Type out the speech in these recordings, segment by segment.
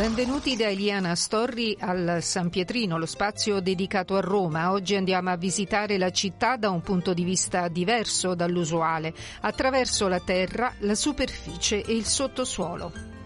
Benvenuti da Eliana Storri al San Pietrino, lo spazio dedicato a Roma. Oggi andiamo a visitare la città da un punto di vista diverso dall'usuale, attraverso la terra, la superficie e il sottosuolo.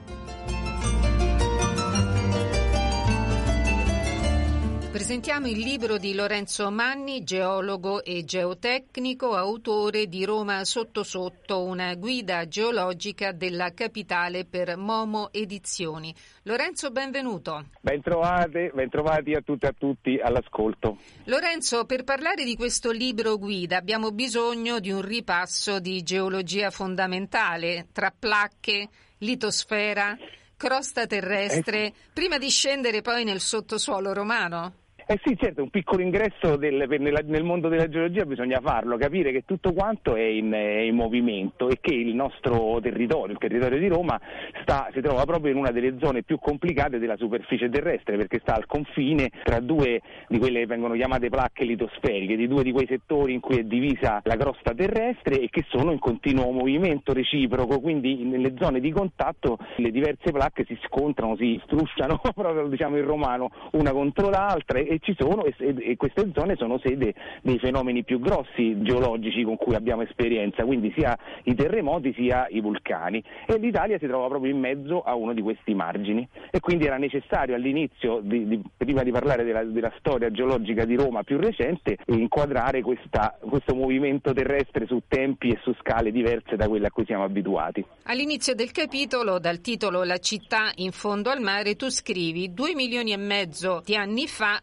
Presentiamo il libro di Lorenzo Manni, geologo e geotecnico, autore di Roma Sotto Sotto, una guida geologica della capitale per Momo Edizioni. Lorenzo, benvenuto. Bentrovate, bentrovati a tutti e a tutti all'ascolto. Lorenzo, per parlare di questo libro guida abbiamo bisogno di un ripasso di geologia fondamentale tra placche, litosfera, crosta terrestre, eh. prima di scendere poi nel sottosuolo romano? Eh sì, certo, un piccolo ingresso del, nella, nel mondo della geologia bisogna farlo, capire che tutto quanto è in, è in, movimento e che il nostro territorio, il territorio di Roma, sta, si trova proprio in una delle zone più complicate della superficie terrestre perché sta al confine tra due di quelle che vengono chiamate placche litosferiche, di due di quei settori in cui è divisa la crosta terrestre e che sono in continuo movimento reciproco, quindi nelle zone di contatto le diverse placche si scontrano, si strusciano proprio diciamo in romano una contro l'altra e ci sono e, e, queste zone sono sede dei fenomeni più grossi geologici con cui abbiamo esperienza, quindi sia i terremoti sia i vulcani e l'Italia si trova proprio in mezzo a uno di questi margini e quindi era necessario all'inizio, di, di, prima di parlare della, della, storia geologica di Roma più recente, inquadrare questa, questo movimento terrestre su tempi e su scale diverse da quelle a cui siamo abituati. All'inizio del capitolo, dal titolo La città in fondo al mare, tu scrivi due milioni e mezzo di anni fa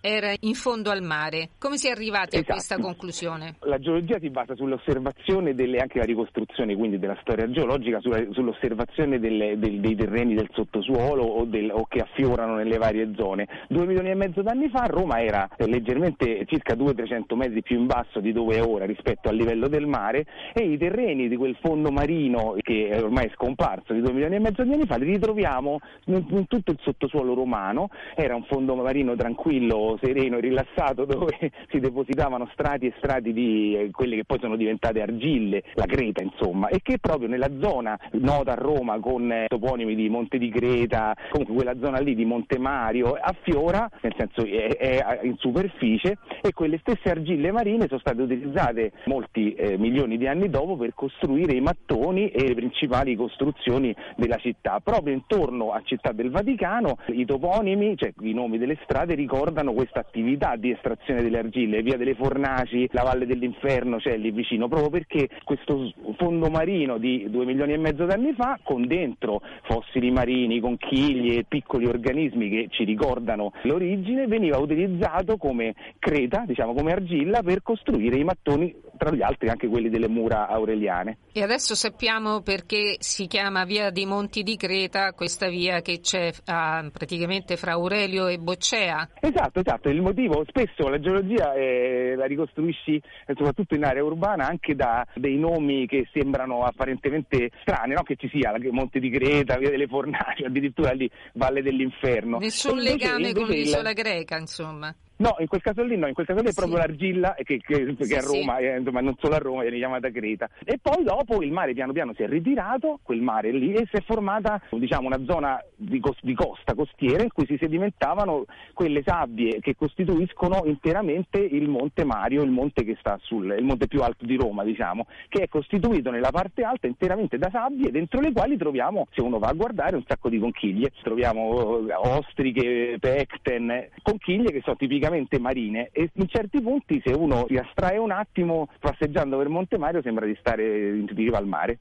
era in fondo al mare. Come si è arrivati esatto. a questa conclusione? La geologia si basa sull'osservazione delle, anche la ricostruzione quindi della storia geologica, sulla, sull'osservazione delle, del, dei terreni del sottosuolo o, del, o, che affiorano nelle varie zone. Due milioni e mezzo d'anni fa Roma era leggermente circa 200-300 metri più in basso di dove è ora rispetto al livello del mare e i terreni di quel fondo marino che ormai è scomparso di due milioni e mezzo di anni fa li ritroviamo in tutto il sottosuolo romano. Era un fondo marino tranquillo tranquillo, sereno e rilassato dove si depositavano strati e strati di eh, quelle che poi sono diventate argille, la creta insomma, e che proprio nella zona nota a Roma con eh, toponimi di Monte di Creta, comunque quella zona lì di Monte Mario, affiora, nel senso è, è in superficie e quelle stesse argille marine sono state utilizzate molti eh, milioni di anni dopo per costruire i mattoni e le principali costruzioni della città. Proprio intorno a Città del Vaticano i toponimi, cioè i nomi delle strade, ricordano questa attività di estrazione delle argille, via delle Fornaci, la Valle dell'Inferno c'è lì vicino, proprio perché questo fondo marino di due milioni e mezzo d'anni fa, con dentro fossili marini, conchiglie, piccoli organismi che ci ricordano l'origine, veniva utilizzato come creta, diciamo come argilla, per costruire i mattoni, tra gli altri anche quelli delle mura aureliane. E adesso sappiamo perché si chiama Via dei Monti di Creta, questa via che c'è ah, praticamente fra Aurelio e Boccea. Esatto, esatto, il motivo spesso la geologia eh, la ricostruisci eh, soprattutto in area urbana anche da dei nomi che sembrano apparentemente strani, no? che ci sia la Monte di Creta, Via delle Fornaci, addirittura lì Valle dell'Inferno. Nessun legame con l'isola greca, insomma. No, in quel caso lì no, in quel caso lì è proprio l'argilla che, che, che sì, a Roma, sì. eh, insomma non solo a Roma, viene chiamata Creta. E poi dopo il mare piano piano si è ritirato, quel mare lì, e si è formata diciamo, una zona di, cos- di, costa costiera in cui si sedimentavano quelle sabbie che costituiscono interamente il monte Mario, il monte che sta sul, il monte più alto di Roma, diciamo, che è costituito nella parte alta interamente da sabbie, dentro le quali troviamo, se uno va a guardare, un sacco di conchiglie. Troviamo eh, ostriche, pecten, conchiglie che sono tipicamente tipicamente marine e in certi punti se uno si astrae un attimo passeggiando per Monte Mario sembra di stare in riva al mare.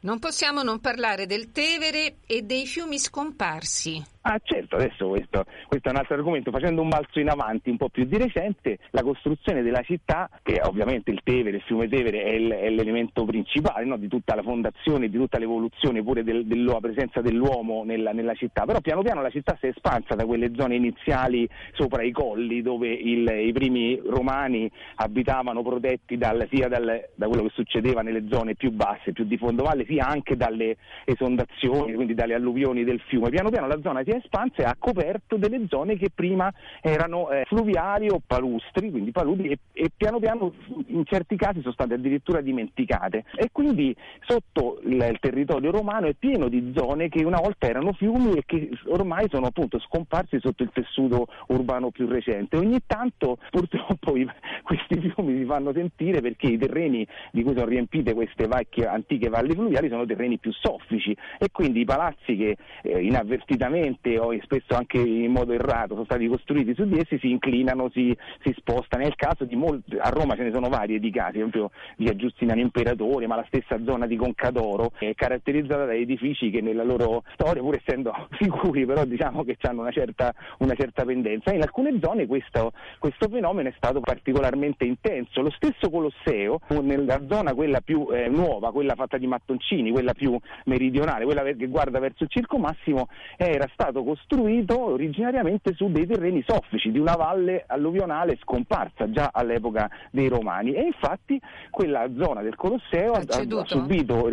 Non possiamo non parlare del Tevere e dei fiumi scomparsi. Ah certo, adesso questo, questo, è un altro argomento, facendo un balzo in avanti un po' più di recente, la costruzione della città, che ovviamente il Tevere, il fiume Tevere è, il, è l'elemento principale no? di tutta la fondazione, di tutta l'evoluzione pure del, della presenza dell'uomo nella, nella, città, però piano piano la città si è espansa da quelle zone iniziali sopra i colli dove il, i primi romani abitavano protetti dal, sia dal, da quello che succedeva nelle zone più basse, più di fondovalle, sia anche dalle esondazioni, quindi dalle alluvioni del fiume. Piano piano la zona si è espansa ha coperto delle zone che prima erano eh, fluviali o palustri, quindi paludi, e, e, piano piano in certi casi sono state addirittura dimenticate. E quindi sotto il, il territorio romano è pieno di zone che una volta erano fiumi e che ormai sono appunto scomparsi sotto il tessuto urbano più recente. Ogni tanto purtroppo i, questi fiumi si fanno sentire perché i terreni di cui sono riempite queste vecchie antiche valli fluviali sono terreni più soffici e quindi i palazzi che eh, inavvertitamente o spesso anche in modo errato sono stati costruiti su di essi si inclinano, si, si spostano. Nel caso di molti, a Roma ce ne sono vari di casi, esempio via Giustiniano Imperatore, ma la stessa zona di Concadoro è caratterizzata da edifici che nella loro storia, pur essendo sicuri, però diciamo che hanno una certa, una certa pendenza. In alcune zone questo, questo fenomeno è stato particolarmente intenso. Lo stesso Colosseo, nella zona quella più eh, nuova, quella fatta di mattoncini, quella più meridionale, quella che guarda verso il Circo Massimo, era stato costruito originariamente su dei terreni soffici di una valle alluvionale scomparsa già all'epoca dei Romani. E infatti quella zona del Colosseo ha, ha, subito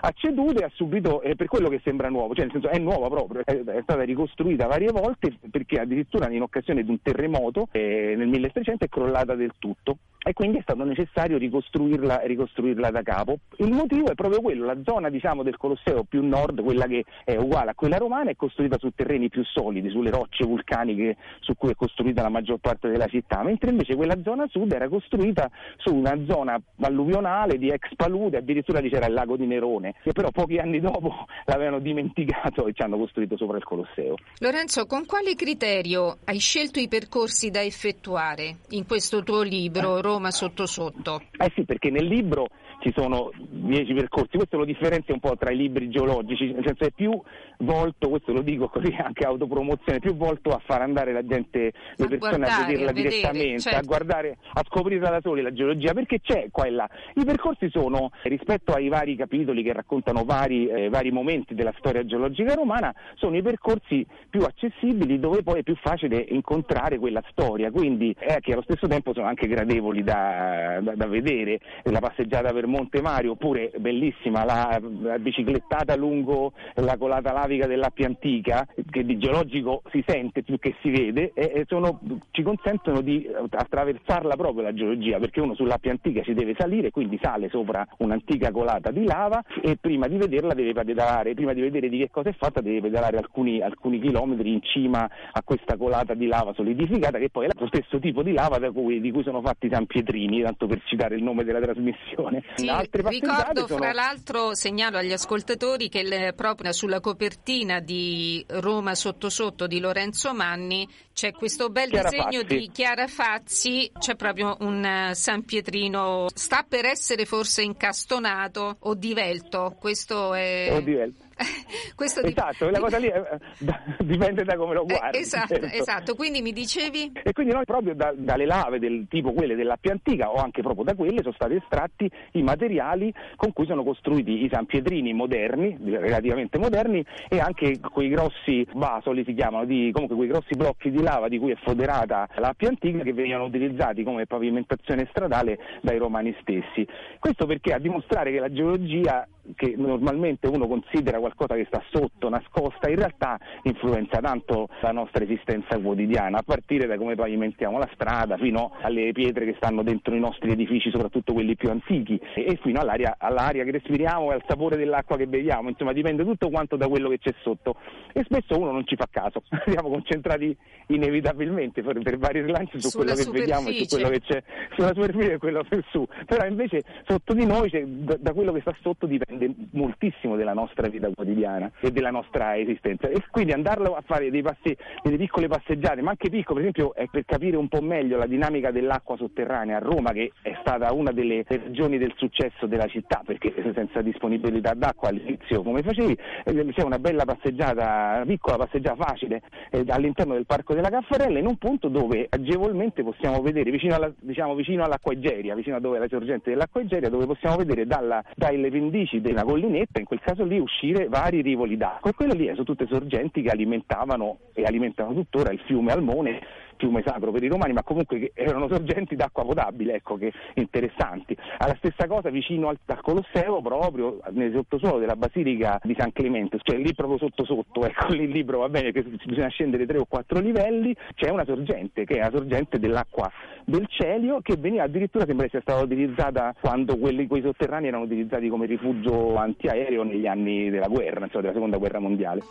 ha ceduto e ha subito, eh, per quello che sembra nuovo, cioè nel senso è nuova proprio, è, è stata ricostruita varie volte perché addirittura in occasione di un terremoto eh, nel 1300 è crollata del tutto e quindi è stato necessario ricostruirla, ricostruirla, da capo. Il motivo è proprio quello, la zona diciamo, del Colosseo più nord, quella che è uguale a quella romana, è costruita su terreni più solidi, sulle rocce vulcaniche su cui è costruita la maggior parte della città, mentre invece quella zona sud era costruita su una zona alluvionale di ex palude, addirittura c'era il lago di Nerone, che però pochi anni dopo l'avevano dimenticato e ci hanno costruito sopra il Colosseo. Lorenzo, con quale criterio hai scelto i percorsi da effettuare in questo tuo libro? Roma sotto sotto. Eh sì, perché nel libro ci sono dieci percorsi, questo lo differenzia un po' tra i libri geologici, nel senso è più volto, questo lo dico così anche autopromozione, più volto a far andare la gente, le a persone a vederla a vedere, direttamente, certo. a guardare, a scoprirla da soli la geologia, perché c'è qua e là. I percorsi sono, rispetto ai vari capitoli che raccontano vari, eh, vari momenti della storia geologica romana, sono i percorsi più accessibili dove poi è più facile incontrare quella storia, quindi è che allo stesso tempo sono anche gradevoli da, da, da vedere, la passeggiata per Monte Mario, oppure bellissima la, la biciclettata lungo la colata lavica dell'Appia Antica, che di geologico si sente più che si vede, e, sono, ci consentono di attraversarla proprio la geologia, perché uno sull'Appia Antica ci deve salire, quindi sale sopra un'antica colata di lava e prima di vederla deve pedalare, prima di vedere di che cosa è fatta deve pedalare alcuni, alcuni chilometri in cima a questa colata di lava solidificata, che poi è lo stesso tipo di lava cui, di cui sono fatti i San Pietrini, tanto per citare il nome della trasmissione. Sì, ricordo sono... fra l'altro, segnalo agli ascoltatori che le, proprio sulla copertina di Roma sotto sotto di Lorenzo Manni c'è questo bel Chiara disegno Fazzi. di Chiara Fazzi, c'è proprio un uh, San Pietrino, sta per essere forse incastonato o divelto, questo è... O divelto. Questo esatto, quella cosa lì eh, dipende da come lo eh, guardi. Eh, esatto, certo. esatto, quindi mi dicevi? E quindi noi proprio da, dalle lave del tipo quelle dell'Appia Antica o anche proprio da quelle sono stati estratti i materiali con cui sono costruiti i San Pietrini moderni, relativamente moderni, e anche quei grossi basoli si chiamano, di, comunque quei grossi blocchi di lava di cui è foderata l'Appia Antica che venivano utilizzati come pavimentazione stradale dai romani stessi. Questo perché a dimostrare che la geologia che normalmente uno considera qualcosa che sta sotto, nascosta, in realtà influenza tanto la nostra esistenza quotidiana, a partire da come pavimentiamo la strada fino alle pietre che stanno dentro i nostri edifici, soprattutto quelli più antichi, e fino all'aria, all'aria che respiriamo e al sapore dell'acqua che beviamo, insomma dipende tutto quanto da quello che c'è sotto. E spesso uno non ci fa caso, siamo concentrati inevitabilmente per, per vari rilanci su Sulla quello che vediamo e su quello che c'è sulla superficie e quello più su, però invece sotto di noi, da, da quello che sta sotto dipende moltissimo della nostra vita quotidiana e della nostra esistenza. E quindi andarlo a fare passe, delle piccole passeggiate, ma anche piccole, per esempio è per capire un po' meglio la dinamica dell'acqua sotterranea a Roma che è stata una delle ragioni del successo della città perché senza disponibilità d'acqua all'inizio come facevi eh, c'è una bella passeggiata, una piccola passeggiata facile eh, all'interno del parco della Caffarella in un punto dove agevolmente possiamo vedere vicino, alla, diciamo, vicino all'acqua Egeria, vicino a dove è la sorgente dell'acqua Egeria, dove possiamo vedere dalla, dalle pendici della collinetta, in quel caso lì, uscire vari rivoli d'acqua e quelle lì sono tutte sorgenti che alimentavano e alimentano tuttora il fiume Almone fiume sacro per i romani, ma comunque erano sorgenti d'acqua potabile, ecco che interessanti. Alla stessa cosa vicino al, al Colosseo, proprio nel sottosuolo della Basilica di San Clemente, cioè lì proprio sotto sotto, ecco lì, lì va bene che bisogna scendere tre o quattro livelli, c'è una sorgente che è la sorgente dell'acqua del Celio che veniva addirittura sembra sia stata utilizzata quando quelli, quei sotterranei erano utilizzati come rifugio antiaereo negli anni della guerra, insomma, della seconda guerra mondiale.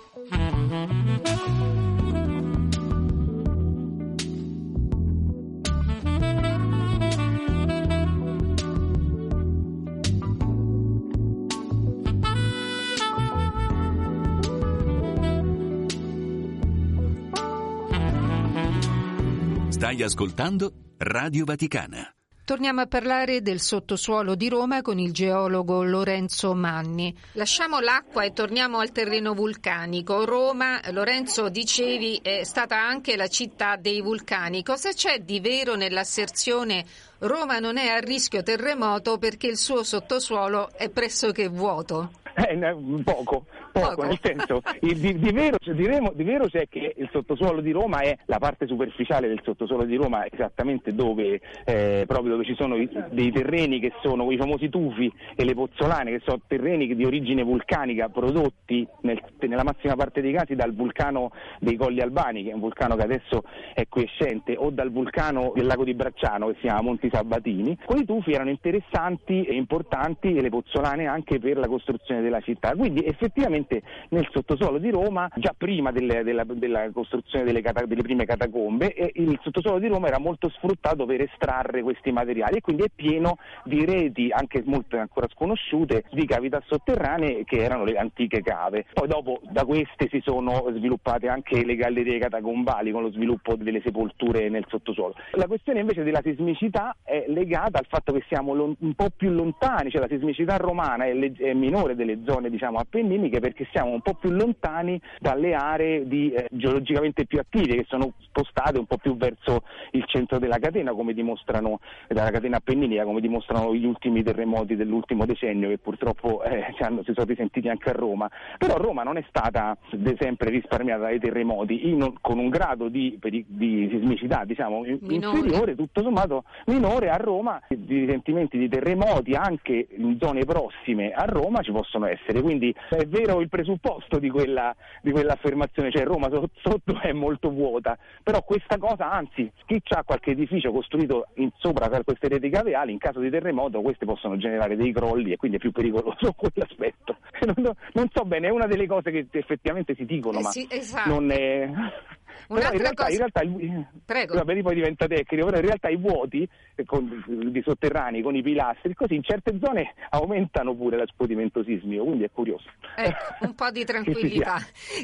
Stai ascoltando Radio Vaticana. Torniamo a parlare del sottosuolo di Roma con il geologo Lorenzo Manni. Lasciamo l'acqua e torniamo al terreno vulcanico. Roma, Lorenzo, dicevi, è stata anche la città dei vulcani. Cosa c'è di vero nell'asserzione Roma non è a rischio terremoto perché il suo sottosuolo è pressoché vuoto? Eh, poco, poco, poco. nel senso, il, di, di, vero, diremo, di, vero, c'è che il sottosuolo di Roma è la parte superficiale del sottosuolo di Roma, esattamente dove, eh, proprio dove ci sono i, dei terreni che sono i famosi tufi e le pozzolane, che sono terreni di origine vulcanica prodotti nel, nella massima parte dei casi dal vulcano dei Colli Albani, che è un vulcano che adesso è quiescente, o dal vulcano del lago di Bracciano, che si chiama Monti Sabatini. Quei tufi erano interessanti e importanti e le pozzolane anche per la costruzione della città. Quindi effettivamente nel sottosuolo di Roma, già prima delle, della, della, costruzione delle, cata, delle, prime catacombe, eh, il sottosuolo di Roma era molto sfruttato per estrarre questi materiali e quindi è pieno di reti, anche molte ancora sconosciute, di cavità sotterranee che erano le antiche cave. Poi dopo da queste si sono sviluppate anche le gallerie catacombali con lo sviluppo delle sepolture nel sottosuolo. La questione invece della sismicità è legata al fatto che siamo un po' più lontani, cioè la sismicità romana è, le- è minore delle zone diciamo, appenniniche perché siamo un po' più lontani dalle aree di, eh, geologicamente più attive che sono spostate un po' più verso il centro della catena come dimostrano dalla catena appenninica come dimostrano gli ultimi terremoti dell'ultimo decennio che purtroppo eh, si, hanno, si, sono risentiti anche a Roma. Però Roma non è stata sempre risparmiata dai terremoti in, con un grado di, di sismicità diciamo, inferiore tutto sommato minore a Roma. Di risentimenti di terremoti anche in zone prossime a Roma ci possono essere quindi è vero il presupposto di, quella, di quell'affermazione, cioè Roma sotto, sotto, è molto vuota, però questa cosa, anzi, chi ha qualche edificio costruito in, sopra per queste reti caveali, in caso di terremoto queste possono generare dei crolli e quindi è più pericoloso quell'aspetto. Non, non so bene, è una delle cose che effettivamente si dicono, eh ma sì, esatto. non è... Però in realtà, cosa... in realtà il... Prego. Vabbè, poi diventa tecnico, però in realtà i vuoti eh, con, di sotterranei con i pilastri, così in certe zone aumentano pure lo scuotimento sismico, quindi è curioso. Ecco, un po' di tranquillità.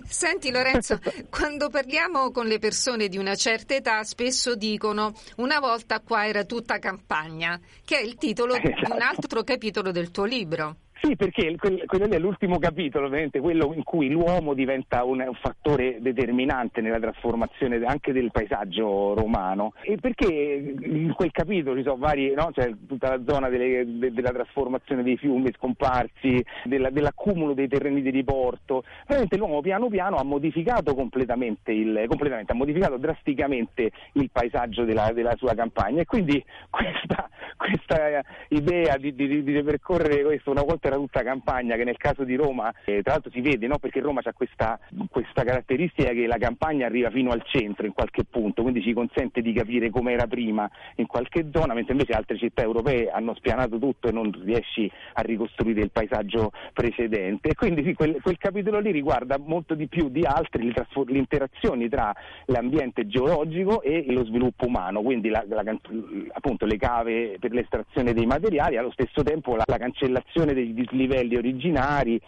Senti Lorenzo, quando parliamo con le persone di una certa età spesso dicono una volta qua era tutta campagna, che è il titolo esatto. di un esatto. altro capitolo del tuo libro. Sì, perché quello è l'ultimo capitolo, ovviamente, quello in cui l'uomo diventa un, un, fattore determinante nella trasformazione anche del paesaggio romano. E perché in quel capitolo ci sono vari, no? cioè, tutta la zona delle, de, della trasformazione dei fiumi scomparsi, della, dell'accumulo dei terreni di riporto. Veramente l'uomo piano piano ha modificato completamente, il, completamente ha modificato drasticamente il paesaggio della, della sua campagna e quindi questa, questa idea di, di, di ripercorrere questo una volta era tutta campagna che nel caso di Roma, eh, tra l'altro si vede no? perché Roma ha questa, questa, caratteristica che la campagna arriva fino al centro in qualche punto, quindi ci consente di capire come era prima in qualche zona, mentre invece altre città europee hanno spianato tutto e non riesci a ricostruire il paesaggio precedente. E quindi sì, quel, quel capitolo lì riguarda molto di più di altri le interazioni tra l'ambiente geologico e lo sviluppo umano, quindi la, la, appunto le cave per l'estrazione dei materiali, allo stesso tempo la, la cancellazione dei dislivelli originari,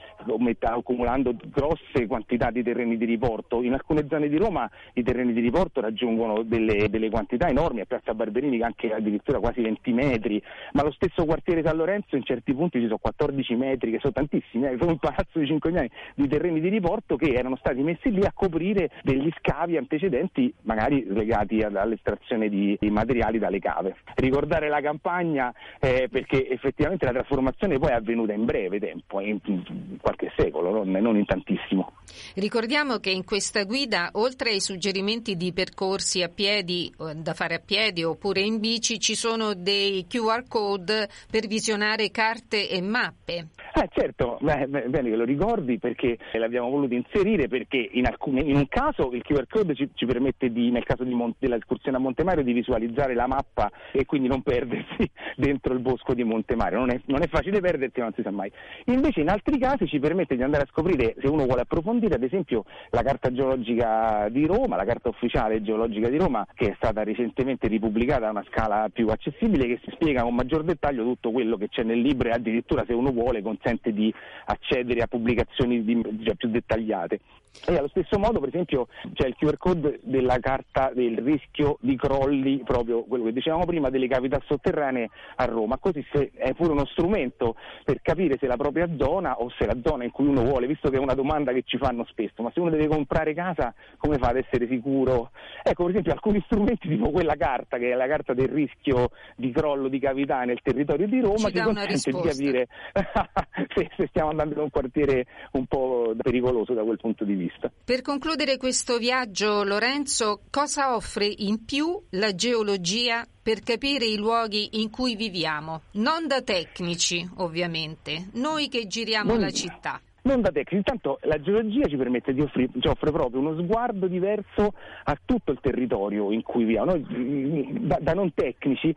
accumulando grosse quantità di terreni di riporto. In alcune zone di Roma i terreni di riporto raggiungono delle, delle quantità enormi, a Piazza Barberini anche addirittura quasi 20 metri, ma lo stesso quartiere San Lorenzo in certi punti ci sono 14 metri, che sono tantissimi, eh, un palazzo di 5 anni di terreni di riporto che erano stati messi lì a coprire degli scavi antecedenti, magari legati all'estrazione di, di materiali dalle cave. Ricordare la campagna eh, perché effettivamente la trasformazione poi è avvenuta in breve tempo, in, in qualche secolo, non, non in tantissimo. Ricordiamo che in questa guida, oltre ai suggerimenti di percorsi a piedi, da fare a piedi oppure in bici, ci sono dei QR code per visionare carte e mappe. Eh, certo, beh, bene che lo ricordi perché l'abbiamo voluto inserire perché in, alcune, in un caso il QR code ci, ci permette di, nel caso Mon- dell'escursione a Montemario di visualizzare la mappa e quindi non perdersi dentro il bosco di Montemario, non è, non è facile perdersi non si sa mai. Invece in altri casi ci permette di andare a scoprire se uno vuole approfondire ad esempio la carta geologica di Roma, la carta ufficiale geologica di Roma che è stata recentemente ripubblicata a una scala più accessibile che si spiega con maggior dettaglio tutto quello che c'è nel libro e addirittura se uno vuole consente di accedere a pubblicazioni di, cioè, più dettagliate. E allo stesso modo, per esempio, c'è il QR code della carta del rischio di crolli, proprio quello che dicevamo prima, delle cavità sotterranee a Roma. Così è pure uno strumento per capire se la propria zona o se la zona in cui uno vuole, visto che è una domanda che ci fanno spesso, ma se uno deve comprare casa, come fa ad essere sicuro? Ecco, per esempio, alcuni strumenti tipo quella carta, che è la carta del rischio di crollo di cavità nel territorio di Roma, ci, ci consente di capire se, se stiamo andando in un quartiere un po' pericoloso da quel punto di vista. Per concludere questo viaggio, Lorenzo, cosa offre in più la geologia per capire i luoghi in cui viviamo? Non da tecnici, ovviamente, noi che giriamo non... la città. Non da tecnici, intanto la geologia ci permette di offrire, ci offre proprio uno sguardo diverso a tutto il territorio in cui viviamo. Noi da, da non tecnici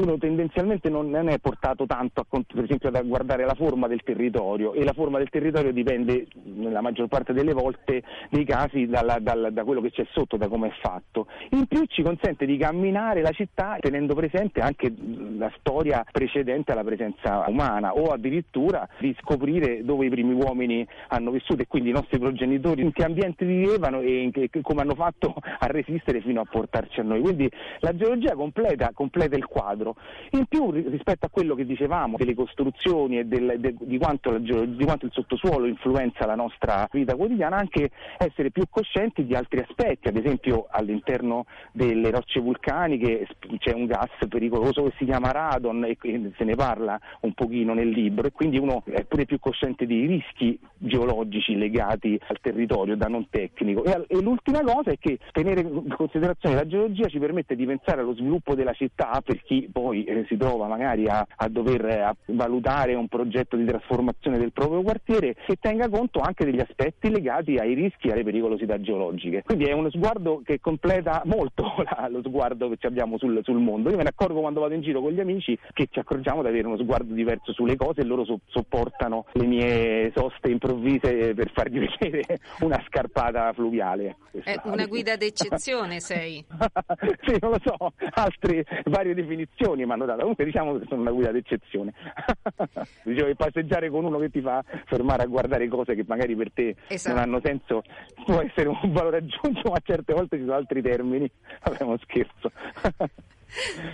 uno tendenzialmente non è portato tanto a, per esempio a guardare la forma del territorio e la forma del territorio dipende nella maggior parte delle volte dei casi dalla, dalla, da quello che c'è sotto, da come è fatto. In più ci consente di camminare la città tenendo presente anche la storia precedente alla presenza umana o addirittura di scoprire dove i primi uomini uomini hanno vissuto e quindi i nostri progenitori in che ambiente vivevano e che, come hanno fatto a resistere fino a portarci a noi. Quindi la geologia completa, completa il quadro. In più rispetto a quello che dicevamo delle costruzioni e del, de, di, quanto di, quanto il sottosuolo influenza la nostra vita quotidiana, anche essere più coscienti di altri aspetti, ad esempio all'interno delle rocce vulcaniche c'è un gas pericoloso che si chiama radon e se ne parla un pochino nel libro e quindi uno è pure più cosciente dei rischi geologici legati al territorio da non tecnico. E, e, l'ultima cosa è che tenere in considerazione la geologia ci permette di pensare allo sviluppo della città per chi poi eh, si trova magari a, a dover eh, a valutare un progetto di trasformazione del proprio quartiere che tenga conto anche degli aspetti legati ai rischi e alle pericolosità geologiche. Quindi è uno sguardo che completa molto la, lo sguardo che abbiamo sul, sul, mondo. Io me ne accorgo quando vado in giro con gli amici che ci accorgiamo di avere uno sguardo diverso sulle cose e loro so, sopportano le mie soste soste improvvise per fargli vedere una scarpata fluviale. È una guida d'eccezione sei? sì, non lo so, altre varie definizioni mi hanno dato, comunque diciamo che sono una guida d'eccezione. Dicevo che passeggiare con uno che ti fa fermare a guardare cose che magari per te esatto. non hanno senso può essere un valore aggiunto, ma certe volte ci sono altri termini, vabbè uno scherzo.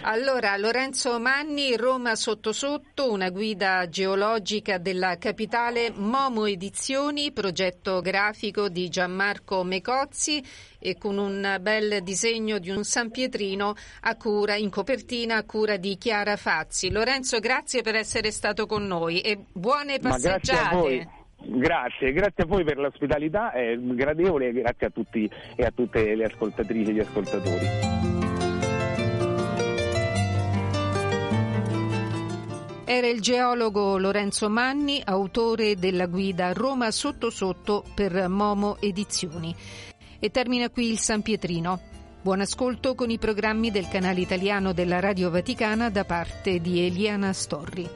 Allora, Lorenzo Manni, Roma sotto sotto, una guida geologica della capitale, Momo Edizioni, progetto grafico di Gianmarco Mecozzi e con un bel disegno di un San Pietrino a cura, in copertina a cura di Chiara Fazzi. Lorenzo, grazie per essere stato con noi e buone passeggiate. Grazie, grazie a voi per l'ospitalità, è gradevole e grazie a tutti e a tutte le ascoltatrici e gli ascoltatori. Era il geologo Lorenzo Manni, autore della guida Roma sotto sotto per Momo Edizioni. E termina qui il San Pietrino. Buon ascolto con i programmi del canale italiano della Radio Vaticana da parte di Eliana Storri.